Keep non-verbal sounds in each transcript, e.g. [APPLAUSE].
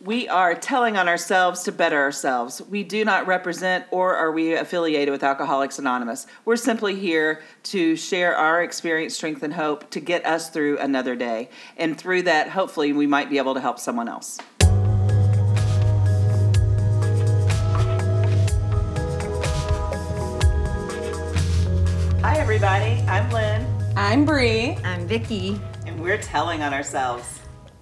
We are telling on ourselves to better ourselves. We do not represent or are we affiliated with Alcoholics Anonymous. We're simply here to share our experience, strength, and hope to get us through another day. And through that, hopefully, we might be able to help someone else. Hi, everybody. I'm Lynn, I'm Bree. I'm Vicki. and we're telling on ourselves.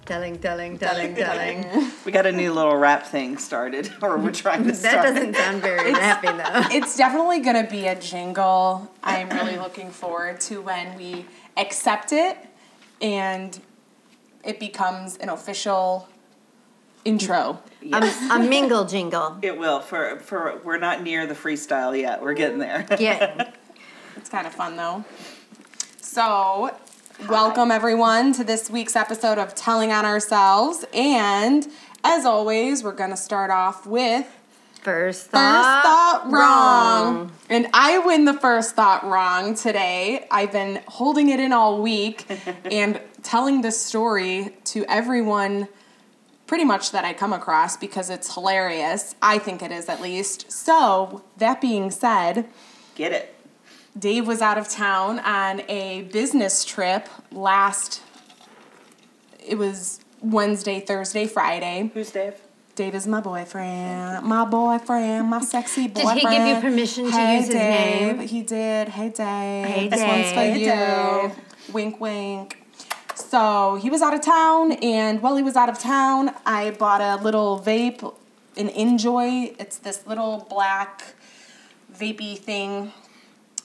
Telling, telling, [LAUGHS] telling, telling. We got a new little rap thing started, [LAUGHS] or we're trying to start. That doesn't sound very happy though. [LAUGHS] It's definitely going to be a jingle. I'm really looking forward to when we accept it and it becomes an official intro. A, a mingle jingle. It will. For for we're not near the freestyle yet. We're getting there. Yeah. It's kind of fun though. So, welcome everyone to this week's episode of Telling on Ourselves. And as always, we're going to start off with First First thought, thought wrong. And I win the first thought wrong today. I've been holding it in all week [LAUGHS] and telling this story to everyone pretty much that I come across because it's hilarious. I think it is at least. So, that being said, Get it. Dave was out of town on a business trip last it was Wednesday, Thursday, Friday. Who's Dave? Dave is my boyfriend. My boyfriend, my sexy boyfriend. Did he give you permission to hey, use his Dave. name? He did. Hey Dave. Hey, this one's for Dave. you. Hey, Wink wink. So he was out of town and while he was out of town, I bought a little vape, an NJOY. It's this little black vapey thing.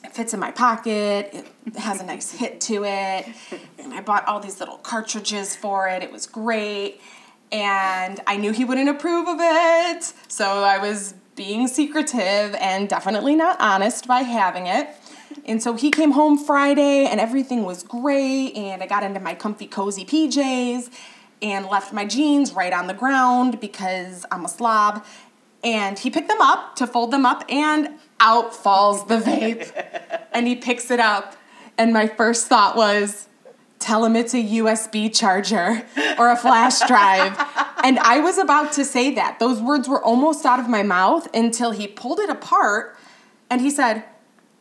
It fits in my pocket. It has a nice hit to it. And I bought all these little cartridges for it. It was great. And I knew he wouldn't approve of it. So I was being secretive and definitely not honest by having it. And so he came home Friday and everything was great. And I got into my comfy, cozy PJs and left my jeans right on the ground because I'm a slob. And he picked them up to fold them up, and out falls the vape. and he picks it up. And my first thought was, tell him it's a USB charger or a flash drive. [LAUGHS] and I was about to say that. Those words were almost out of my mouth until he pulled it apart and he said,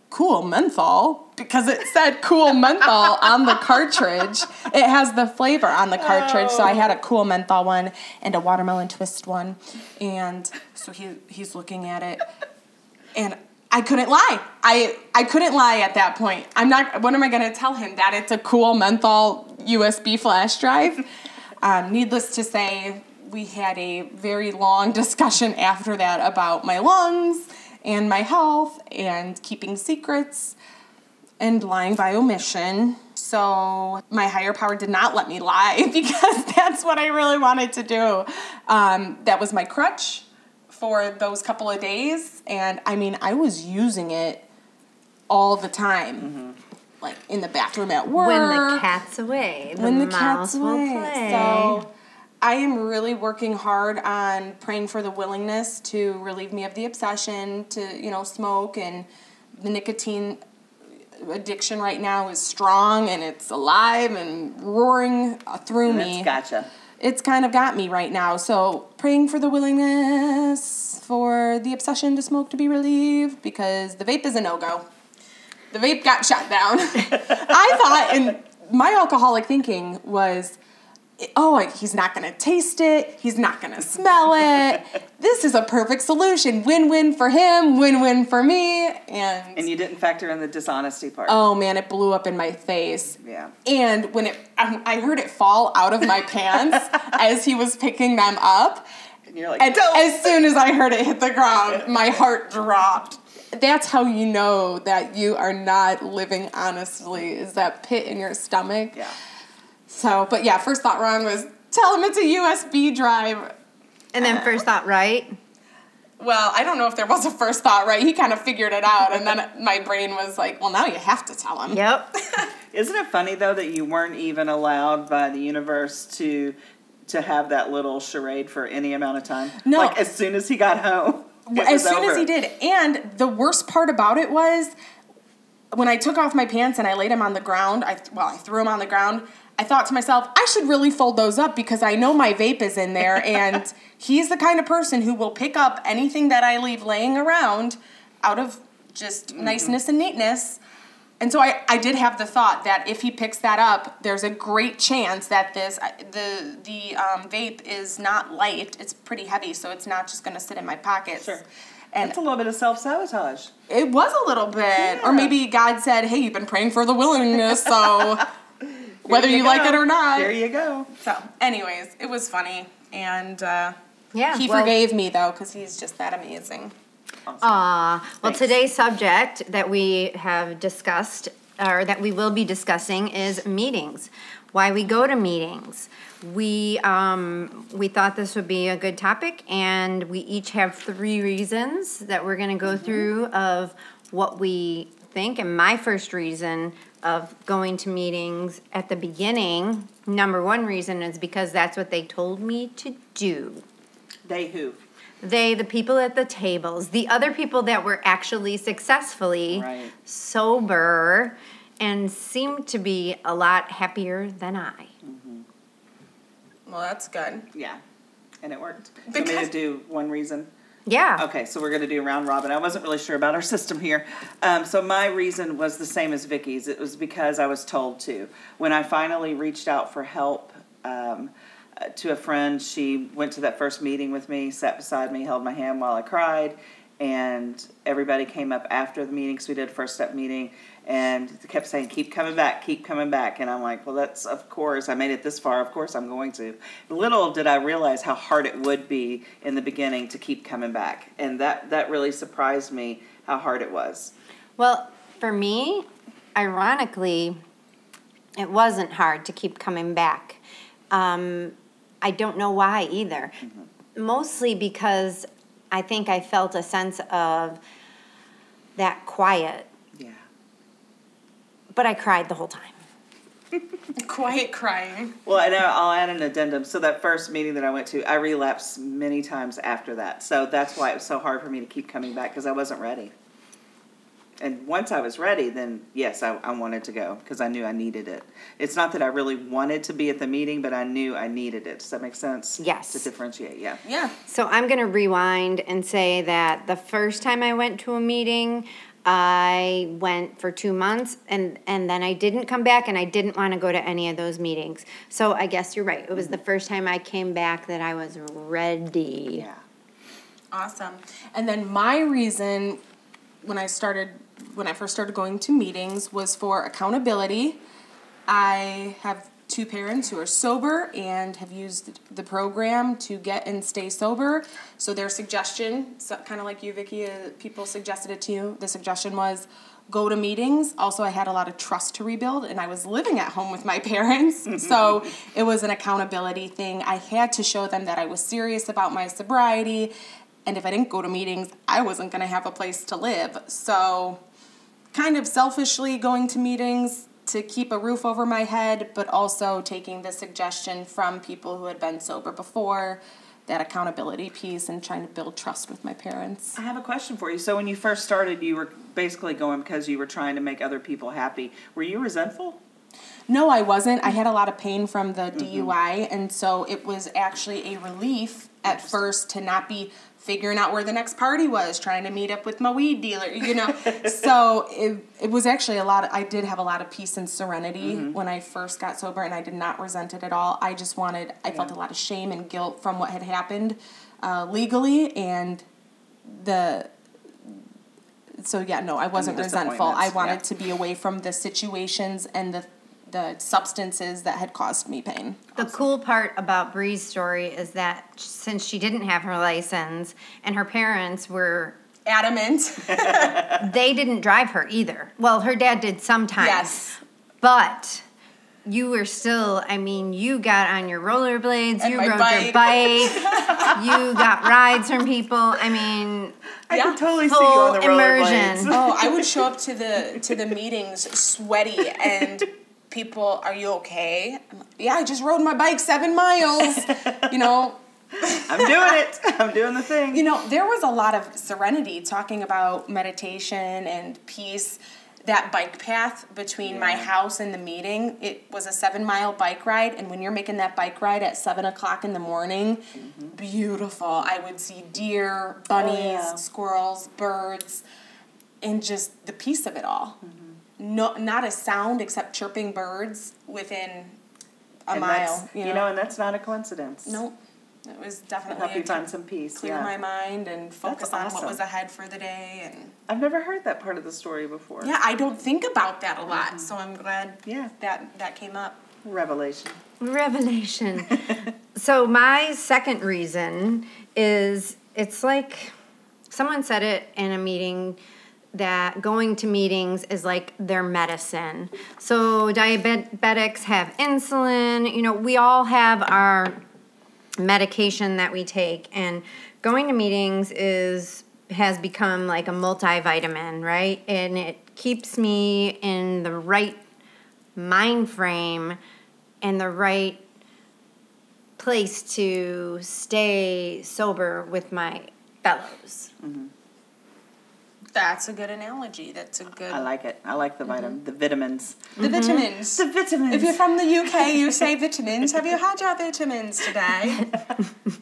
cool menthol because it said cool menthol on the cartridge. It has the flavor on the cartridge. So I had a cool menthol one and a watermelon twist one. And so he he's looking at it and I couldn't lie. I I couldn't lie at that point. I'm not what am I going to tell him that it's a cool menthol USB flash drive? [LAUGHS] Um, needless to say, we had a very long [LAUGHS] discussion after that about my lungs and my health and keeping secrets and lying by omission. So my higher power did not let me lie [LAUGHS] because that's what I really wanted to do. Um, that was my crutch for those couple of days, and I mean I was using it all the time, mm-hmm. like in the bathroom at work When the cat's away, the, when the cat's away. play. So I am really working hard on praying for the willingness to relieve me of the obsession to, you know, smoke and the nicotine addiction right now is strong and it's alive and roaring through me. Gotcha. It's kind of got me right now. So praying for the willingness for the obsession to smoke to be relieved because the vape is a no-go. The vape got shut down. [LAUGHS] I thought, and my alcoholic thinking was, oh, he's not going to taste it. He's not going to smell it. [LAUGHS] This is a perfect solution. Win win for him, win win for me. And, And you didn't factor in the dishonesty part. oh man, it blew up in my face. Yeah. And when it, I I heard it fall out of my pants [LAUGHS] as he was picking them up. And you're like, And don't. as soon as I heard it hit the ground, [LAUGHS] my heart dropped. That's how you know that you are not living honestly, is that pit in your stomach. yeah. So, but yeah, first thought wrong was tell him it's a USB drive. and then uh, first thought right. Well, I don't know if there was a first thought, right? He kind of figured it out, and then [LAUGHS] my brain was like, well, now you have to tell him. Yep. [LAUGHS] Isn't it funny though that you weren't even allowed by the universe to to have that little charade for any amount of time? No. Like as soon as he got home. it as was soon as he did. And the worst part about it was when I took off my pants and I laid him on the ground, I well, I threw him on the ground. I thought to myself, I should really fold those up because I know my vape is in there, [LAUGHS] and he's the kind of person who will pick up anything that I leave laying around out of just niceness and neatness. And so I, I did have the thought that if he picks that up, there's a great chance that this the the um, vape is not light. It's pretty heavy, so it's not just going to sit in my pockets. Sure. And It's a little bit of self sabotage. it was a little bit, Yeah. or maybe God said, "Hey, you've been praying for the willingness, so [LAUGHS] whether you, like it or not." There you go. So, anyways, it was funny, and uh, Yeah. he well- forgave me though because he's just that amazing. Aw. Well, Thanks. today's subject that we have discussed, or that we will be discussing, is meetings. Why we go to meetings. We um, we thought this would be a good topic, and we each have three reasons that we're going to go through of what we think. And my first reason of going to meetings at the beginning, number one reason is because that's what they told me to do. They who? They, the people at the tables, the other people that were actually successfully Right. sober and seemed to be a lot happier than I. Mm-hmm. Well, that's good. Yeah. And it worked. So me to do one reason. Yeah. Okay, so we're going to do round robin. I wasn't really sure about our system here. Um, so my reason was the same as Vicky's. It was because I was told to. When I finally reached out for help um, uh, to a friend, she went to that first meeting with me, sat beside me, held my hand while I cried, and everybody came up after the meeting. So we did a first step meeting, and kept saying, "Keep coming back, keep coming back." And I'm like, "Well, that's of course. I made it this far. Of course, I'm going to." Little did I realize how hard it would be in the beginning to keep coming back, and that that really surprised me how hard it was. Well, for me, ironically, it wasn't hard to keep coming back. Um, I don't know why either. Mostly because I think I felt a sense of that quiet, Yeah. but I cried the whole time. [LAUGHS] Quiet crying. Well, and I'll add an addendum. So that first meeting that I went to, I relapsed many times after that. So that's why it was so hard for me to keep coming back because I wasn't ready. And once I was ready, then yes, I, I wanted to go because I knew I needed it. It's not that I really wanted to be at the meeting, but I knew I needed it. Does that make sense? Yes. To differentiate, yeah. Yeah. So I'm going to rewind and say that the first time I went to a meeting, I went for two months and, and then I didn't come back and I didn't want to go to any of those meetings. So I guess you're right. It was the first time I came back that I was ready. Yeah. Awesome. And then my reason when I started when I first started going to meetings was for accountability. I have two parents who are sober and have used the program to get and stay sober. So their suggestion, so kind of like you, Vicky, uh, people suggested it to you. The suggestion was go to meetings. Also, I had a lot of trust to rebuild, and I was living at home with my parents. [LAUGHS] so it was an accountability thing. I had to show them that I was serious about my sobriety. And if I didn't go to meetings, I wasn't going to have a place to live. So, kind of selfishly going to meetings to keep a roof over my head, but also taking the suggestion from people who had been sober before, that accountability piece, and trying to build trust with my parents. I have a question for you. So when you first started, you were basically going because you were trying to make other people happy. Were you resentful? No, I wasn't. I had a lot of pain from the mm-hmm. DUI, and so it was actually a relief at first to not be figuring out where the next party was, trying to meet up with my weed dealer, you know. [LAUGHS] so it, it was actually a lot of, I did have a lot of peace and serenity when I first got sober, and I did not resent it at all. I just wanted, I felt a lot of shame and guilt from what had happened uh, legally, and the so yeah, no, I wasn't resentful. I wanted yeah. to be away from the situations and the the substances that had caused me pain. The cool part about Bree's story is that since she didn't have her license and her parents were Adamant. [LAUGHS] they didn't drive her either. Well, her dad did sometimes. yes. But you were still, I mean, you got on your rollerblades, And you rode bike. your bike, [LAUGHS] you got rides from people. I mean, I Yeah. can totally see you on the immersion. rollerblades. Oh, I would show up to the to the meetings sweaty and people, are you okay? Like, yeah, I just rode my bike seven miles. You know, [LAUGHS] I'm doing it. I'm doing the thing. you know, there was a lot of serenity talking about meditation and peace. that bike path between my house and the meeting. It was a seven mile bike ride, and when you're making that bike ride at seven o'clock in the morning, mm-hmm. beautiful. I would see deer, bunnies, oh, yeah. squirrels, birds, and just the peace of it all. Mm-hmm. No, not a sound except chirping birds within a And mile. that's- You you know, know, and that's not a coincidence. nope. It was definitely help a you find some peace. clear yeah. my mind and focus on what was ahead for the day and I've never heard that part of the story before. yeah i don't think about that a lot mm-hmm. so i'm glad Yeah. that that came up Revelation. Revelation. [LAUGHS] so my second reason is it's like someone said it in a meeting that going to meetings is like their medicine. So diabetics have insulin, you know, we all have our medication that we take and going to meetings is has become like a multivitamin, right? And it keeps me in the right mind frame and the right place to stay sober with my fellows. Mm-hmm. That's a good analogy that's a good I like it. I like the mm-hmm. vitamin, the vitamins. the mm-hmm. vitamins The vitamins. if you're from the uk you [LAUGHS] say vitamins have you had your vitamins today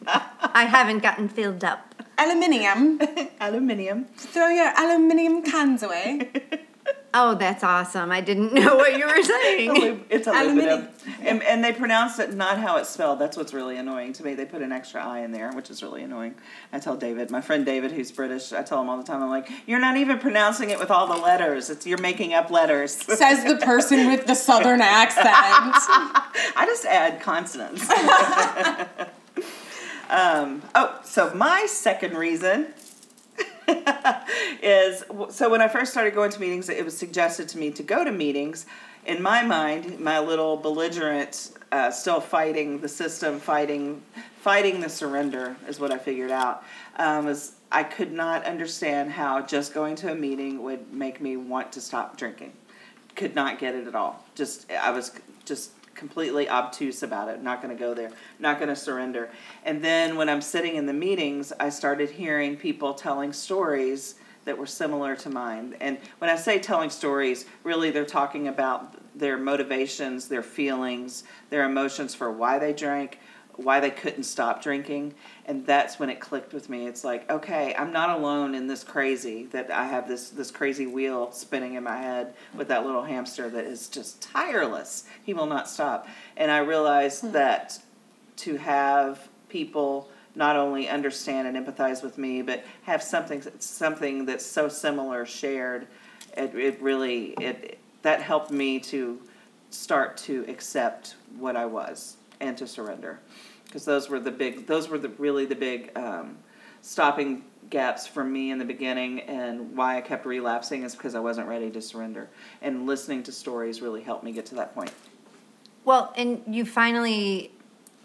I haven't gotten filled up. aluminium [LAUGHS] aluminium. throw your aluminium cans away [LAUGHS] Oh, that's awesome. I didn't [LAUGHS] know what you were saying. It's Aluminium. aluminum. And, and they pronounce it not how it's spelled. That's what's really annoying to me. They put an extra I in there, which is really annoying. I tell David, my friend David, who's British, I tell him all the time, I'm like, you're not even pronouncing it with all the letters. It's You're making up letters. [LAUGHS] says the person with the southern accent [LAUGHS] I just add consonants. um, oh, so my second reason [LAUGHS] is so when I first started going to meetings, it was suggested to me to go to meetings. In my mind, my little belligerent, uh, still fighting the system, fighting, fighting the surrender is what I figured out. Um, is I could not understand how just going to a meeting would make me want to stop drinking. Could not get it at all. Just I was just completely obtuse about it. Not going to go there. Not going to surrender. And then when I'm sitting in the meetings, I started hearing people telling stories that were similar to mine. And when I say telling stories, really they're talking about their motivations, their feelings, their emotions for why they drank, why they couldn't stop drinking. And that's when it clicked with me. It's like, okay, I'm not alone in this crazy that I have this this crazy wheel spinning in my head with that little hamster that is just tireless. He will not stop. And I realized hmm. that to have people not only understand and empathize with me, but have something something that's so similar shared. It, it really it that helped me to start to accept what I was and to surrender, because those were the big those were the really the big um, stopping gaps for me in the beginning, and why I kept relapsing is because I wasn't ready to surrender. And listening to stories really helped me get to that point. Well, and you finally,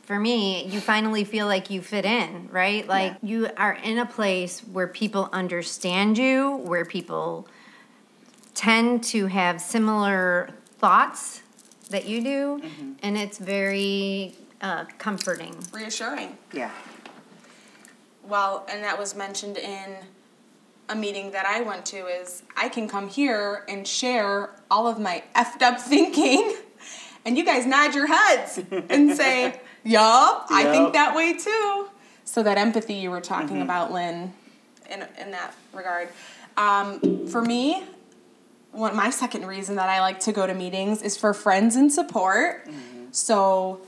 for me, you finally feel like you fit in, right? Like Yeah. you are in a place where people understand you, where people tend to have similar thoughts that you do, and it's very uh, comforting. reassuring Yeah. Well, and that was mentioned in a meeting that I went to is I can come here and share all of my effed up thinking [LAUGHS] and you guys nod your heads and say, [LAUGHS] Yup, I think that way too. So that empathy you were talking about, Lynn, in in that regard. Um, for me, one my second reason that I like to go to meetings is for friends and support. So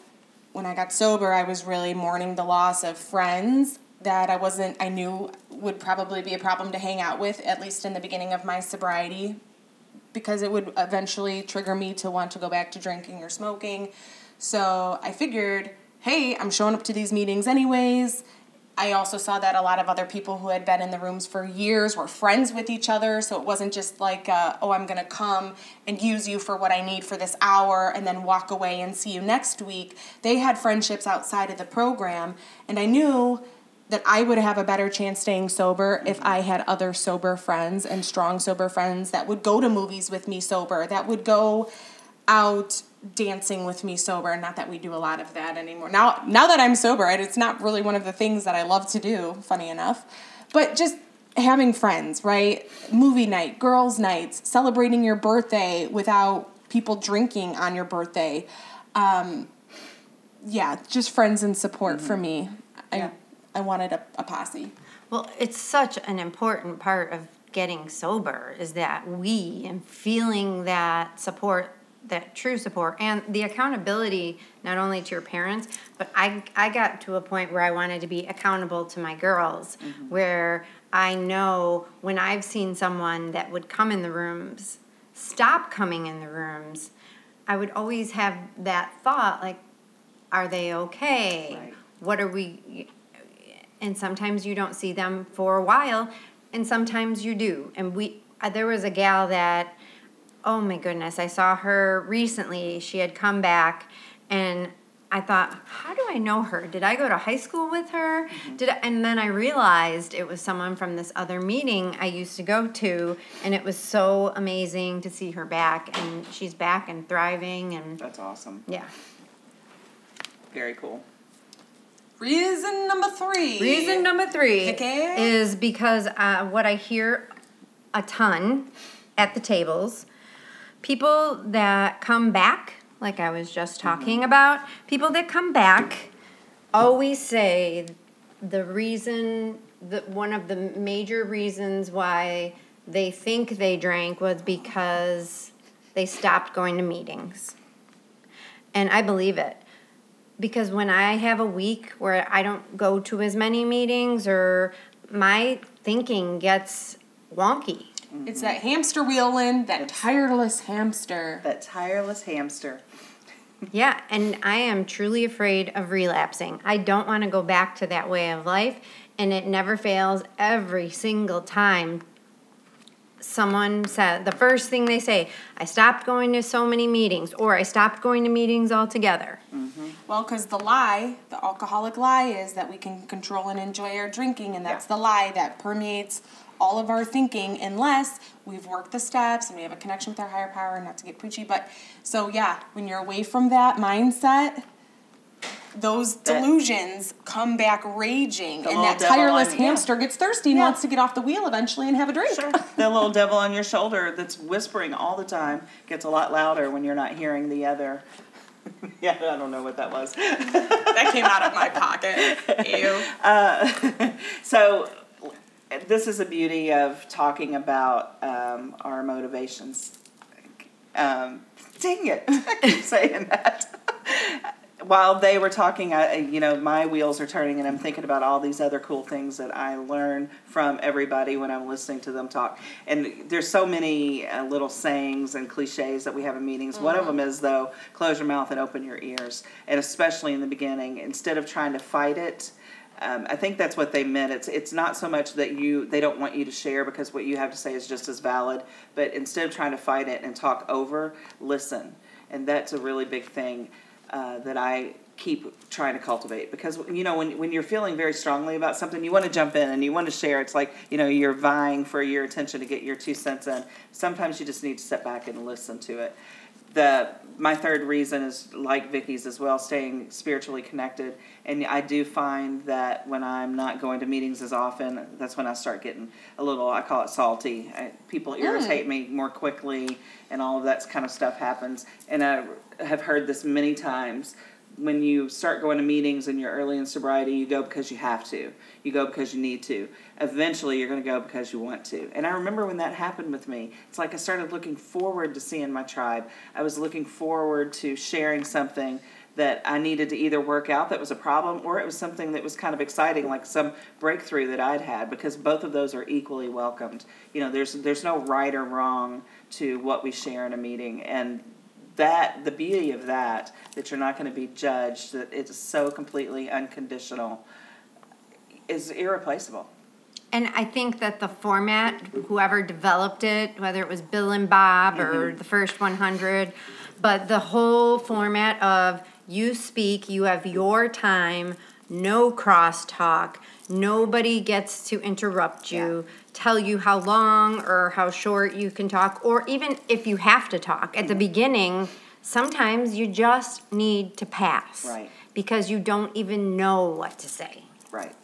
when I got sober, I was really mourning the loss of friends that I wasn't, I knew would probably be a problem to hang out with, at least in the beginning of my sobriety, because it would eventually trigger me to want to go back to drinking or smoking. So I figured, hey, I'm showing up to these meetings anyways. I also saw that a lot of other people who had been in the rooms for years were friends with each other, so it wasn't just like, uh, oh, I'm gonna come and use you for what I need for this hour and then walk away and see you next week. They had friendships outside of the program, and I knew that I would have a better chance staying sober if I had other sober friends and strong sober friends that would go to movies with me sober, that would go out dancing with me sober not that we do a lot of that anymore now now that i'm sober it's not really one of the things that i love to do funny enough but just having friends, right? Movie night, girls' nights, celebrating your birthday without people drinking on your birthday. Um, yeah, just friends and support for me. I, Yeah. I wanted a, a posse. Well, it's such an important part of getting sober is that we and feeling that support, that true support, and the accountability not only to your parents, but I I got to a point where I wanted to be accountable to my girls, where I know when I've seen someone that would come in the rooms, stop coming in the rooms, I would always have that thought like, are they okay? Right. What are we? and sometimes you don't see them for a while and sometimes you do and we uh, there was a gal that oh my goodness i saw her recently she had come back and i thought how do i know her did i go to high school with her did I, and then i realized it was someone from this other meeting i used to go to and it was so amazing to see her back and she's back and thriving and That's awesome. yeah Very cool. Reason number three. Reason number three Vicky? is because uh, what I hear a ton at the tables, people that come back, like I was just talking about, people that come back always say the reason that one of the major reasons why they think they drank was because they stopped going to meetings. And I believe it because when I have a week where I don't go to as many meetings or my thinking gets wonky. It's that hamster wheeling, that tireless hamster. That tireless hamster. Yeah, and I am truly afraid of relapsing. I don't want to go back to that way of life, and it never fails every single time. Someone said the first thing they say, I stopped going to so many meetings, or I stopped going to meetings altogether. Mm-hmm. Well, because the lie, the alcoholic lie, is that we can control and enjoy our drinking, and that's the lie that permeates all of our thinking unless we've worked the steps and we have a connection with our higher power, not to get preachy, but so yeah, when you're away from that mindset, those eh. delusions come back raging, The and that tireless on- yeah. hamster gets thirsty and Yeah. wants to get off the wheel eventually and have a drink. Sure. [LAUGHS] the little devil on your shoulder that's whispering all the time gets a lot louder when you're not hearing the other. [LAUGHS] yeah, I don't know what that was. that came out of my pocket. Ew. [LAUGHS] Uh, so, this is a beauty of talking about um, our motivations. Um, dang it, [LAUGHS] I keep saying that. [LAUGHS] While they were talking, I, you know, my wheels are turning, and I'm thinking about all these other cool things that I learn from everybody when I'm listening to them talk. And there's so many uh, little sayings and cliches that we have in meetings. One of them is though, close your mouth and open your ears, and especially in the beginning, instead of trying to fight it. Um, I think that's what they meant. It's it's not so much that you they don't want you to share because what you have to say is just as valid, but instead of trying to fight it and talk over, listen, and that's a really big thing uh, that I keep trying to cultivate because you know when when you're feeling very strongly about something, you want to jump in and you want to share. It's like you know you're vying for your attention to get your two cents in. Sometimes you just need to step back and listen to it the my third reason is like Vicky's as well, staying spiritually connected. And I do find that when I'm not going to meetings as often, that's when I start getting a little, I call it salty. I, people hmm. irritate me more quickly, and all of that kind of stuff happens. And I have heard this many times. When you start going to meetings and you're early in sobriety, you go because you have to. You go because you need to. Eventually, you're going to go because you want to. And I remember when that happened with me. It's like I started looking forward to seeing my tribe. I was looking forward to sharing something that I needed to either work out that was a problem or it was something that was kind of exciting, like some breakthrough that I'd had, because both of those are equally welcomed. You know, there's there's no right or wrong to what we share in a meeting, and that the beauty of that that you're not going to be judged, that it's so completely unconditional, is irreplaceable. And I think that the format, whoever developed it, whether it was Bill and Bob or mm-hmm. the first 100, but the whole format of you speak, you have your time, no crosstalk, nobody gets to interrupt you, tell you how long or how short you can talk, or even if you have to talk. At the mm-hmm. beginning, sometimes you just need to pass. Right. Because you don't even know what to say. Right.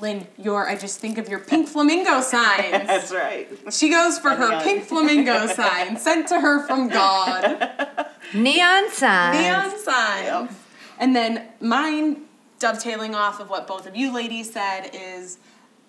Lynn, your I just think of your pink flamingo signs. [LAUGHS] That's right. She goes for her Neon. pink flamingo sign [LAUGHS] sent to her from God. Neon signs. Neon signs. And then mine, dovetailing off of what both of you ladies said, is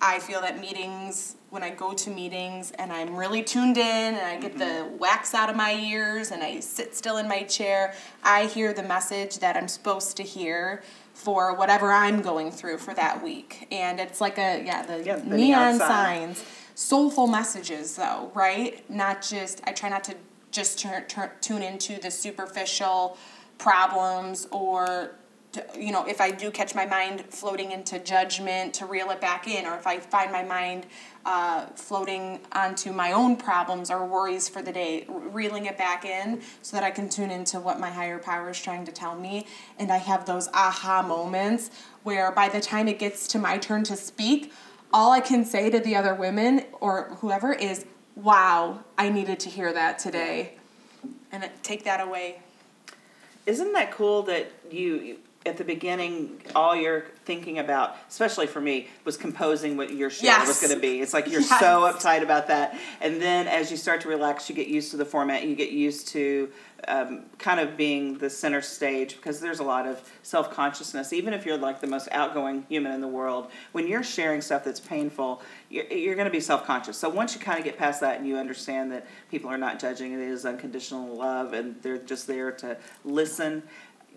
I feel that meetings, when I go to meetings and I'm really tuned in and I get the mm-hmm. wax out of my ears and I sit still in my chair, I hear the message that I'm supposed to hear for whatever I'm going through for that week. And it's like a, yeah, the, Yeah, the neon, neon sign. signs. Soulful messages, though, right? Not just, I try not to just turn, turn, tune into the superficial problems or to, you know if i do catch my mind floating into judgment to reel it back in or if i find my mind uh, floating onto my own problems or worries for the day reeling it back in so that i can tune into what my higher power is trying to tell me. And i have those aha moments where by the time it gets to my turn to speak all i can say to the other women or whoever is wow i needed to hear that today. And take that away. Isn't that cool that you- at the beginning, all you're thinking about, especially for me, was composing what your show was going to be. It's like you're Yes. so uptight about that, and then as you start to relax, you get used to the format. You get used to um, kind of being the center stage because there's a lot of self consciousness. Even if you're like the most outgoing human in the world, when you're sharing stuff that's painful, you're, you're going to be self conscious. So once you kind of get past that and you understand that people are not judging, it is unconditional love, and they're just there to listen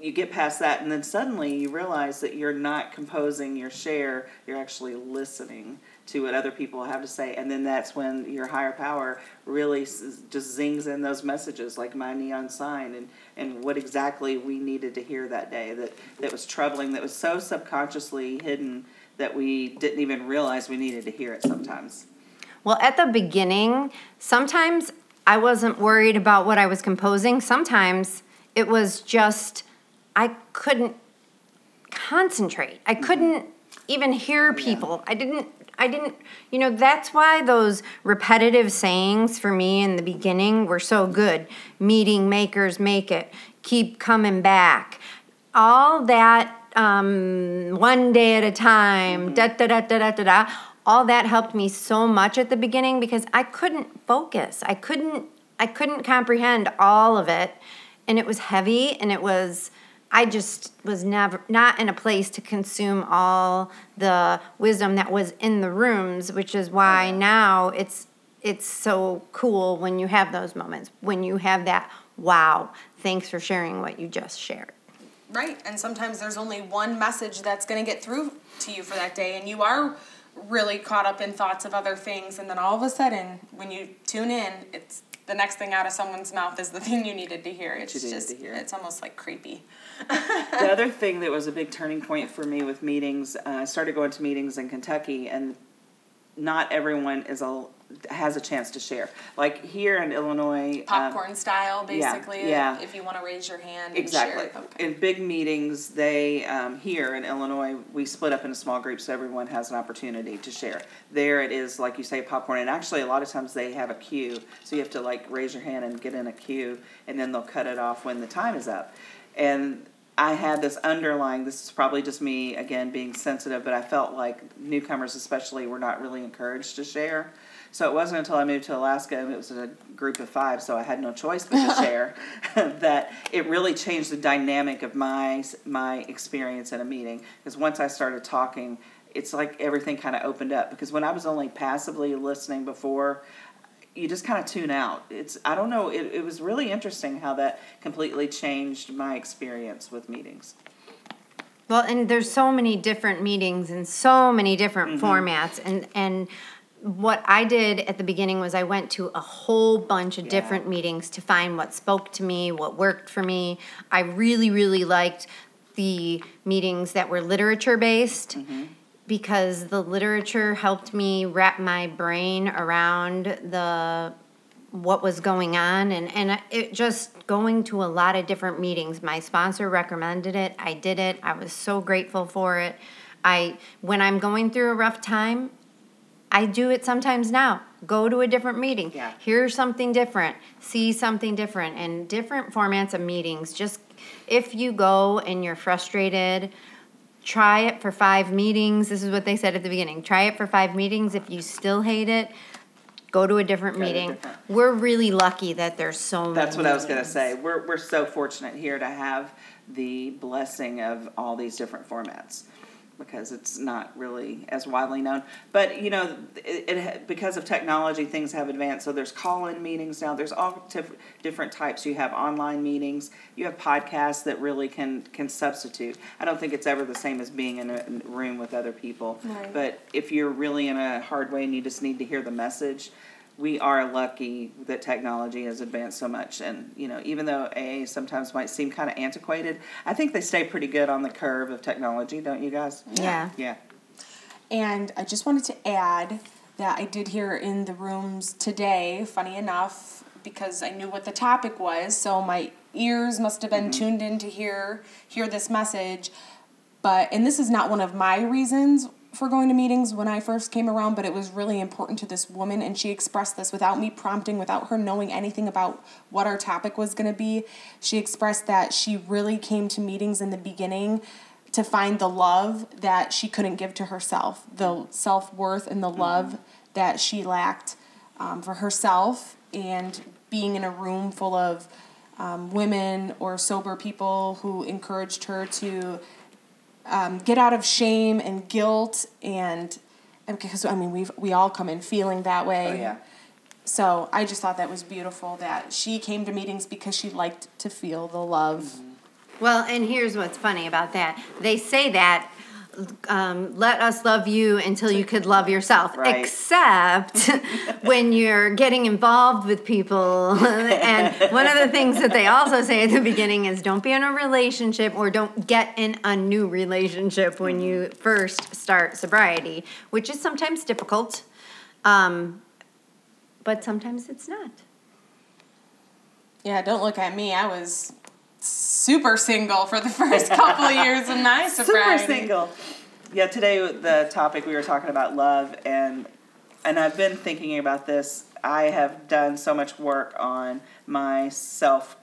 you get past that and then suddenly you realize that you're not composing your share you're actually listening to what other people have to say and then that's when your higher power really just zings in those messages like my neon sign and, and what exactly we needed to hear that day that, that was troubling that was so subconsciously hidden that we didn't even realize we needed to hear it sometimes Well, at the beginning, sometimes I wasn't worried about what I was composing. Sometimes it was just I couldn't concentrate. I couldn't even hear people. I didn't I didn't you know that's why those repetitive sayings for me in the beginning were so good. Meeting makers make it. Keep coming back. All that um, one day at a time, da da da da da da da. All that helped me so much at the beginning because I couldn't focus. I couldn't I couldn't comprehend all of it, and it was heavy, and it was. I just was never not in a place to consume all the wisdom that was in the rooms, which is why oh, now it's it's so cool when you have those moments when you have that wow thanks for sharing what you just shared. Right, and sometimes there's only one message that's going to get through to you for that day, and you are really caught up in thoughts of other things, and then all of a sudden, when you tune in, it's the next thing out of someone's mouth is the [LAUGHS] thing you needed to hear. It's just, to hear. it's almost like creepy. the [LAUGHS] other thing that was a big turning point for me with meetings, uh, I started going to meetings in Kentucky, and not everyone is a has a chance to share. Like here in Illinois, um, Popcorn style, yeah, basically. yeah. If you want to raise your hand Exactly. and share. Okay. In big meetings, they um, here in Illinois, we split up into small groups so everyone has an opportunity to share. There it is, like you say, popcorn, and actually a lot of times they have a queue, so you have to like raise your hand and get in a queue, and then they'll cut it off when the time is up. And I had this underlying. This is probably just me again being sensitive, but I felt like newcomers, especially, were not really encouraged to share. So it wasn't until I moved to Alaska and it was a group of five, so I had no choice but to [LAUGHS] share. [LAUGHS] that it really changed the dynamic of my my experience in a meeting. Because once I started talking, it's like everything kind of opened up. Because when I was only passively listening before, you just kind of tune out. It's I don't know. It, it was really interesting how that completely changed my experience with meetings. Well, and there's so many different meetings and so many different mm-hmm. formats and and what I did at the beginning was I went to a whole bunch of different meetings to find what spoke to me, what worked for me. I really really liked the meetings that were literature based mm-hmm. Because the literature helped me wrap my brain around the what was going on and and it just going to a lot of different meetings. My sponsor recommended it. I did it. I was so grateful for it. I when i'm going through a rough time i do it sometimes now. Go to a different meeting. Yeah. hear something different. See something different. And different formats of meetings just if you go and you're frustrated try it for five meetings. This is what they said at the beginning. Try it for five meetings. If you still hate it, go to a different Go to a meeting. different- We're really lucky that there's so many. That's what I was gonna say. We're, we're so fortunate here to have the blessing of all these different formats. Because it's not really as widely known, but you know, it, it because of technology, things have advanced. So there's call-in meetings now. There's all tif- different types. You have online meetings. You have podcasts that really can can substitute. I don't think it's ever the same as being in a room with other people. Right. But if you're really in a hard way and you just need to hear the message, we are lucky that technology has advanced so much. And, you know, even though AA sometimes might seem kind of antiquated, I think they stay pretty good on the curve of technology, don't you guys? Yeah. Yeah. And I just wanted to add that I did hear in the rooms today, funny enough, because I knew what the topic was, so my ears must have been mm-hmm. tuned in to hear hear this message. But and this is not one of my reasons for going to meetings when I first came around, but it was really important to this woman and she expressed this without me prompting, without her knowing anything about what our topic was going to be. She expressed that she really came to meetings in the beginning to find the love that she couldn't give to herself, the self worth and the love that she lacked um, for herself, and being in a room full of um, women or sober people who encouraged her to um, get out of shame and guilt and and because I mean we we all come in feeling that way. Oh, yeah. So I just thought that was beautiful that she came to meetings because she liked to feel the love. Well, and here's what's funny about that. They say that. Um, let us love you until you could love yourself. Right. Except [LAUGHS] when you're getting involved with people. and one of the things that they also say at the beginning is don't be in a relationship or don't get in a new relationship when you first start sobriety, which is sometimes difficult. Um, but sometimes it's not. Yeah, don't look at me. I was super single for the [LAUGHS] first couple of years of my [LAUGHS] sobriety. Super single. Yeah, today the topic we were talking about love and and I've been thinking about this. I have done so much work on my self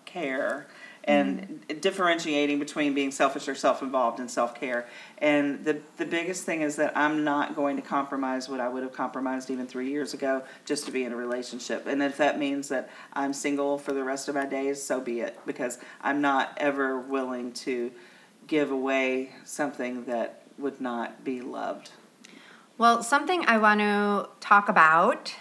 and mm-hmm. differentiating between being selfish or self involved and self care. And the the biggest thing is that I'm not going to compromise what I would have compromised even three years ago just to be in a relationship. And if that means that I'm single for the rest of my days, so be it. Because I'm not ever willing to give away something that would not be loved. Well, something I want to talk about,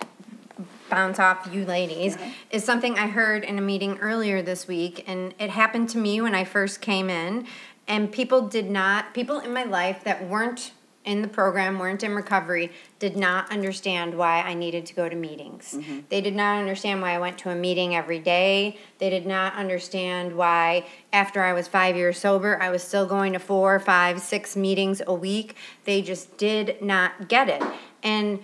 bounce off you ladies, is something I heard in a meeting earlier this week, and it happened to me when I first came in. And people did not, people in my life that weren't in the program, weren't in recovery, did not understand why I needed to go to meetings. Mm-hmm. They did not understand why I went to a meeting every day. They did not understand why, after I was five years sober, I was still going to four, five, six meetings a week. They just did not get it. And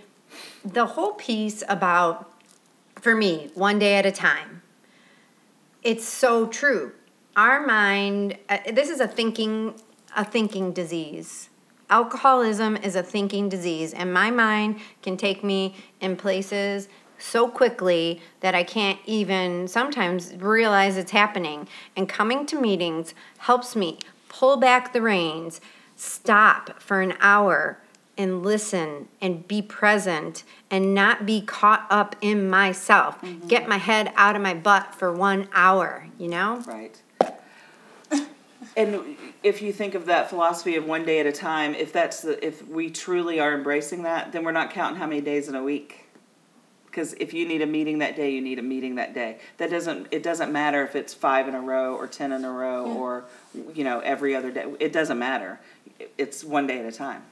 the whole piece about, for me, one day at a time, it's so true. Our mind, uh, this is a thinking, a thinking disease. Alcoholism is a thinking disease, and my mind can take me in places so quickly that I can't even sometimes realize it's happening. And coming to meetings helps me pull back the reins, stop for an hour, and listen and be present and not be caught up in myself. Mm-hmm. Get my head out of my butt for one hour, you know? Right. [LAUGHS] And if you think of that philosophy of one day at a time, if that's the, if we truly are embracing that, then we're not counting how many days in a week. Because if you need a meeting that day, you need a meeting that day. That doesn't it doesn't matter if it's five in a row or ten in a row or you know every other day. It doesn't matter. It's one day at a time.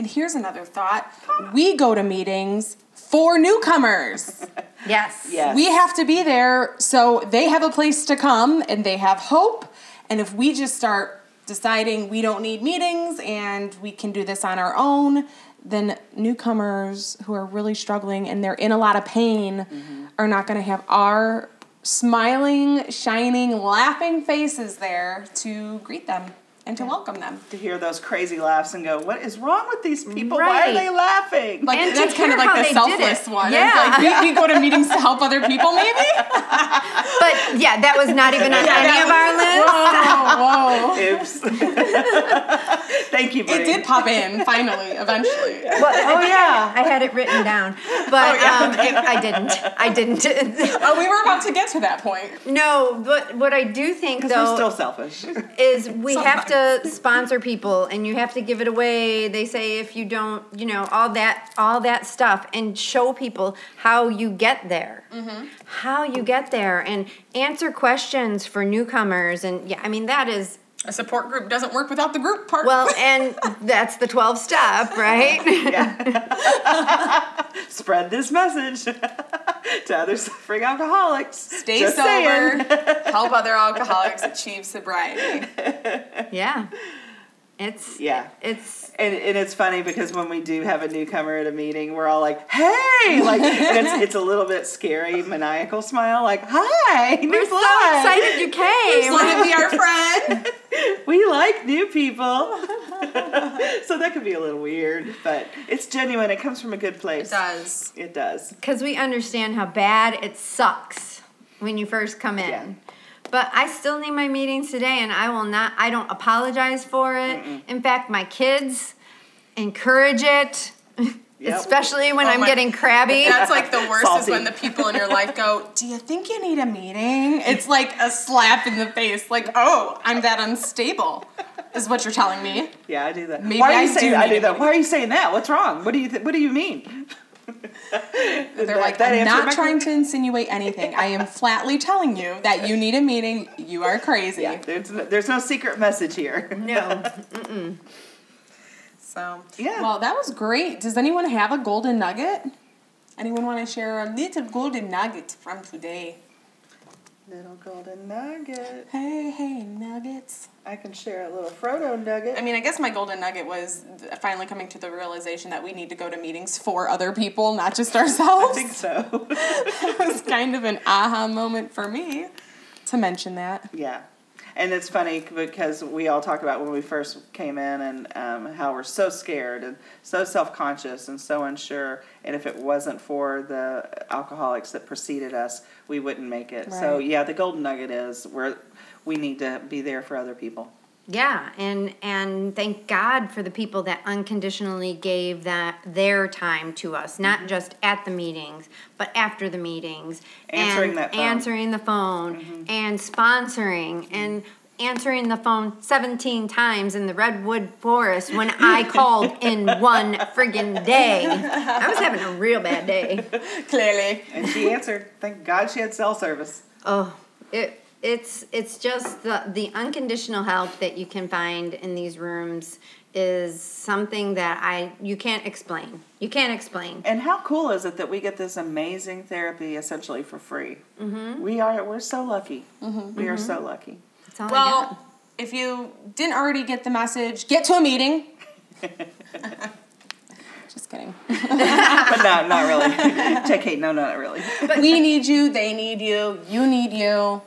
And here's another thought we go to meetings for newcomers. [LAUGHS] Yes. Yes. We have to be there so they have a place to come and they have hope. And if we just start deciding we don't need meetings and we can do this on our own, then newcomers who are really struggling and they're in a lot of pain mm-hmm. are not going to have our smiling, shining, laughing faces there to greet them. And to welcome them. to hear those crazy laughs and go, "What is wrong with these people? Why are they laughing?" Like And that's kind of like the selfless it. one. It's Yeah. like we, we go to meetings to help other people, maybe. [LAUGHS] But yeah, that was not even on [LAUGHS] any of our lists. whoa, whoa. Oops. [LAUGHS] Thank you. It did pop in finally, eventually. Well, oh yeah, I had it written down, but um, it, I didn't. I didn't. Oh, we were about to get to that point. no, but what I do think Because we're though still selfish. is we have to sponsor people, and you have to give it away. They say if you don't, you know, all that, all that stuff, and show people how you get there, mm-hmm. how you get there, and answer questions for newcomers. And yeah, I mean that is A support group doesn't work without the group part. well, [LAUGHS] and that's the twelve step, right? [LAUGHS] Spread this message [LAUGHS] [LAUGHS] to other suffering alcoholics. stay Just sober, saying. [LAUGHS] help other [LAUGHS] alcoholics achieve sobriety. yeah, it's Yeah. it's And, and it's funny because when we do have a newcomer at a meeting, we're all like, "Hey!" Like it's it's a little bit scary, maniacal smile, like, "Hi, new we're so blood. excited you came. You want to be our friend? We like new people." [LAUGHS] so that could be a little weird, but it's genuine. It comes from a good place. It does. It does. because we understand how bad it sucks when you first come in. Yeah. But I still need my meetings today, and I will not. I don't apologize for it. In fact, my kids encourage it, [LAUGHS] Yep. especially when Oh I'm my- getting crabby. That's like the [LAUGHS] worst Salty. is when the people in your life go, Do you think you need a meeting? It's like a slap in the face. Like, oh, I'm that unstable, is what you're telling me. Yeah, I do that. Maybe Why are I you do saying I do that? Why are you saying that? What's wrong? What do you th- What do you mean? [LAUGHS] They're like, I'm not trying to insinuate anything. I am flatly telling you that you need a meeting. You are crazy. Yeah, there's no, there's no secret message here. no, [LAUGHS] So, Yeah. Well, that was great. Does anyone have a golden nugget? Anyone want to share a little golden nugget from today? Little golden nugget. Hey, hey, nuggets. I can share a little Frodo nugget. I mean, I guess my golden nugget was finally coming to the realization that we need to go to meetings for other people, not just ourselves. [LAUGHS] I think so. [LAUGHS] it was kind of an aha moment for me to mention that. yeah. And it's funny because we all talk about when we first came in and um, how we're so scared and so self conscious and so unsure. And if it wasn't for the alcoholics that preceded us, we wouldn't make it. So, yeah, the golden nugget is we're, we need to be there for other people. Yeah, and and thank God for the people that unconditionally gave that their time to us, not just at the meetings, but after the meetings, Answering and that phone. Mm-hmm. answering the phone, and sponsoring, and answering the phone 17 times in the redwood forest when I [LAUGHS] called in one friggin' day. I was having a real bad day. [LAUGHS] Clearly. And she answered. Thank God she had cell service. Oh, it it's it's just the the unconditional help that you can find in these rooms is something that I you can't explain. You can't explain. And how cool is it that we get this amazing therapy essentially for free? Mm-hmm. We are we're so lucky. We are so lucky. That's all Well, if you didn't already get the message, get to a meeting. [LAUGHS] Just kidding. But no, not really. [LAUGHS] JK, no, no, not really. we need you, they need you, you need you.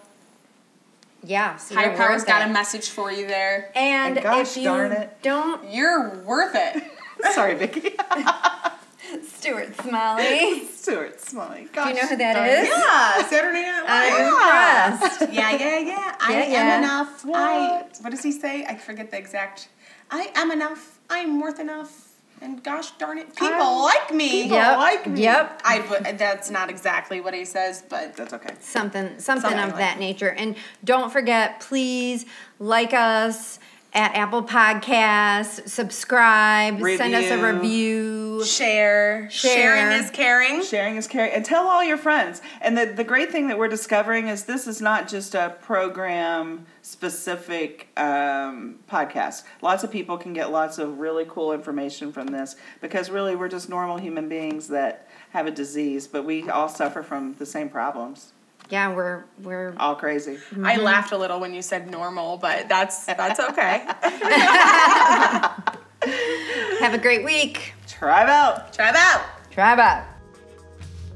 Yeah, so Higher you're Power's got it. a message for you there. And, And gosh if you darn it. don't, You're worth it. [LAUGHS] Sorry, Vicky. [LAUGHS] Stuart Smalley. [LAUGHS] Stuart Smalley. Do you know who darn that Yeah, Saturday Night Live. I'm impressed. Yeah, yeah, yeah. I Yeah, am yeah. enough. I What? what does he say? I forget the exact. I am enough. I'm worth enough. And gosh darn it, people I'm- like me. people Yep. like me. Yep. I but that's not exactly what he says, but That's okay. something something Something of like that nature and don't forget please like us at apple podcasts subscribe send us a Review. Review share. Share. Sharing is caring. Sharing is caring. And tell all your friends. And the, the great thing that we're discovering is this is not just a program specific um, podcast. Lots of people can get lots of really cool information from this because really we're just normal human beings that have a disease, but we all suffer from the same problems. yeah we're we're All crazy. I laughed a little when you said normal, but that's that's okay. [LAUGHS] [LAUGHS] have a great week Tribe out. Tribe out. Tribe out.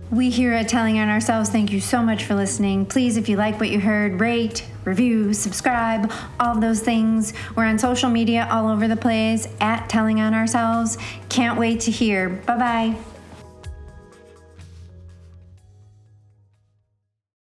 We here at Telling on Ourselves thank you so much for listening. Please, if you like what you heard, rate, review, subscribe, all those things. We're on social media all over the place at Telling on Ourselves. Can't wait to hear. Bye bye.